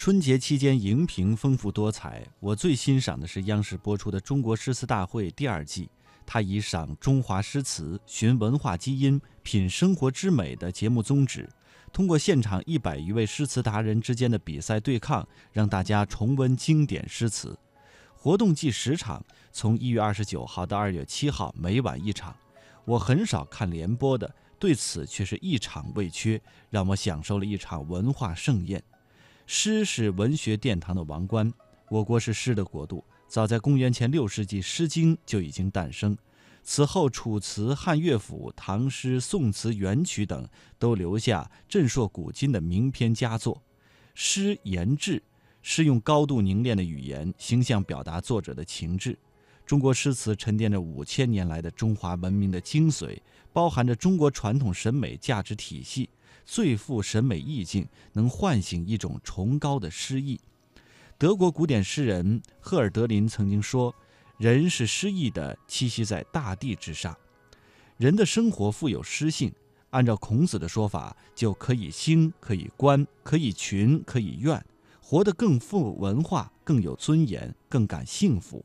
春节期间荧屏丰富多彩，我最欣赏的是央视播出的《中国诗词大会》第二季。它以赏中华诗词、寻文化基因、品生活之美的节目宗旨，通过现场一百余位诗词达人之间的比赛对抗，让大家重温经典诗词。活动计十场，从一月二十九号到二月七号，每晚一场。我很少看联播的，对此却是一场未缺，让我享受了一场文化盛宴。诗是文学殿堂的王冠，我国是诗的国度。早在公元前六世纪，《诗经》就已经诞生。此后，楚辞、汉乐府、唐诗、宋词、元曲等都留下震烁古今的名篇佳作。诗言志，是用高度凝练的语言，形象表达作者的情志。中国诗词沉淀着五千年来的中华文明的精髓，包含着中国传统审美价值体系。最富审美意境，能唤醒一种崇高的诗意。德国古典诗人赫尔德林曾经说：“人是诗意的，栖息在大地之上。人的生活富有诗性，按照孔子的说法，就可以兴，可以观，可以群，可以怨，活得更富文化，更有尊严，更感幸福。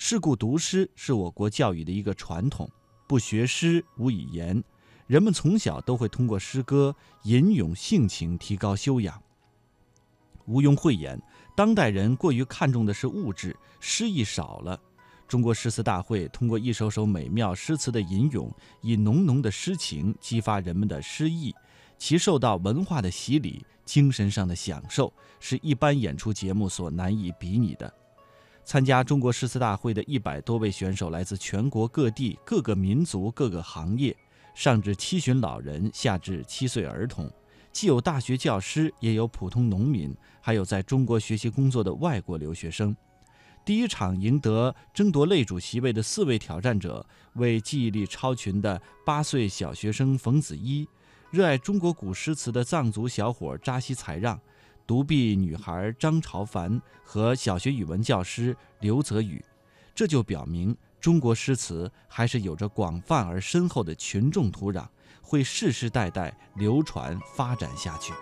是故，读诗是我国教育的一个传统。不学诗，无以言。”人们从小都会通过诗歌吟咏性情，提高修养。毋庸讳言，当代人过于看重的是物质，诗意少了。中国诗词大会通过一首首美妙诗词的吟咏，以浓浓的诗情激发人们的诗意，其受到文化的洗礼，精神上的享受，是一般演出节目所难以比拟的。参加中国诗词大会的一百多位选手，来自全国各地、各个民族、各个行业。上至七旬老人，下至七岁儿童，既有大学教师，也有普通农民，还有在中国学习工作的外国留学生。第一场赢得争夺擂主席位的四位挑战者为记忆力超群的八岁小学生冯子一，热爱中国古诗词的藏族小伙扎西才让，独臂女孩张朝凡和小学语文教师刘泽宇。这就表明。中国诗词还是有着广泛而深厚的群众土壤，会世世代代流传发展下去。